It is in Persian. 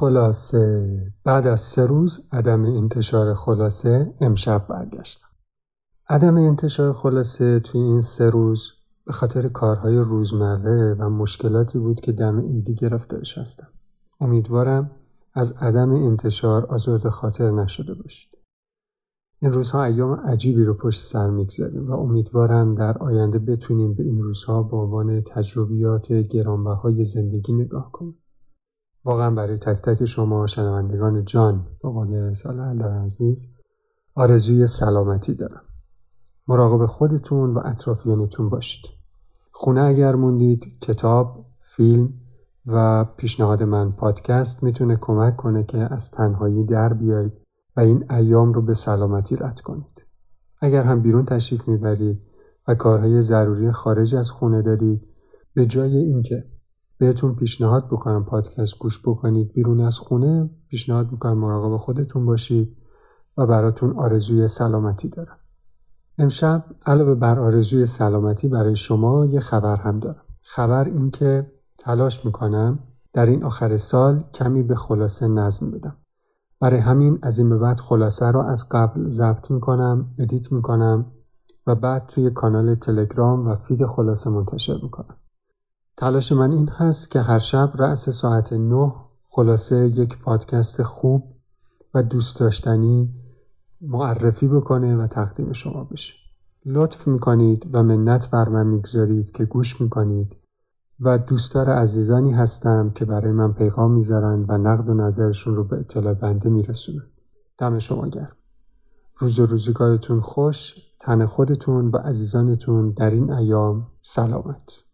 خلاصه. بعد از سه روز عدم انتشار خلاصه امشب برگشتم. عدم انتشار خلاصه توی این سه روز به خاطر کارهای روزمره و مشکلاتی بود که دم ایدی گرفتارش هستم امیدوارم از عدم انتشار آزرد خاطر نشده باشید. این روزها ایام عجیبی رو پشت سر می‌گذاریم و امیدوارم در آینده بتونیم به این روزها به عنوان تجربیات گرانبهای زندگی نگاه کنیم. واقعا برای تک تک شما شنوندگان جان به قول سال عزیز آرزوی سلامتی دارم. مراقب خودتون و اطرافیانتون باشید. خونه اگر موندید کتاب فیلم و پیشنهاد من پادکست می‌تونه کمک کنه که از تنهایی در بیایید و این ایام رو به سلامتی رد کنید. اگر هم بیرون تشریف می‌برید و کارهای ضروری خارج از خونه دارید به جای اینکه بهتون پیشنهاد بکنم پادکست گوش بکنید بیرون از خونه. پیشنهاد می‌کنم مراقب خودتون باشید و براتون آرزوی سلامتی دارم. امشب علاوه بر آرزوی سلامتی برای شما یه خبر هم دارم. خبر این که تلاش می‌کنم در این آخر سال کمی به خلاصه نظم بدم. برای همین از این به بعد خلاصه رو از قبل ضبط می‌کنم ادیت می‌کنم و بعد توی کانال تلگرام و فید خلاصه منتشر می‌کنم. تلاش من این هست که هر شب رأس ساعت نه خلاصه یک پادکست خوب و دوست داشتنی معرفی بکنه و تقدیم شما بشه. لطف می‌کنید و منت بر من می‌گذارید که گوش می‌کنید و دوستدار عزیزانی هستم که برای من پیغام می‌ذارن و نقد و نظرشون رو به اطلاع بنده میرسونن. دم شما گرم. روز و روزگارتون خوش تن خودتون و عزیزانتون در این ایام سلامت.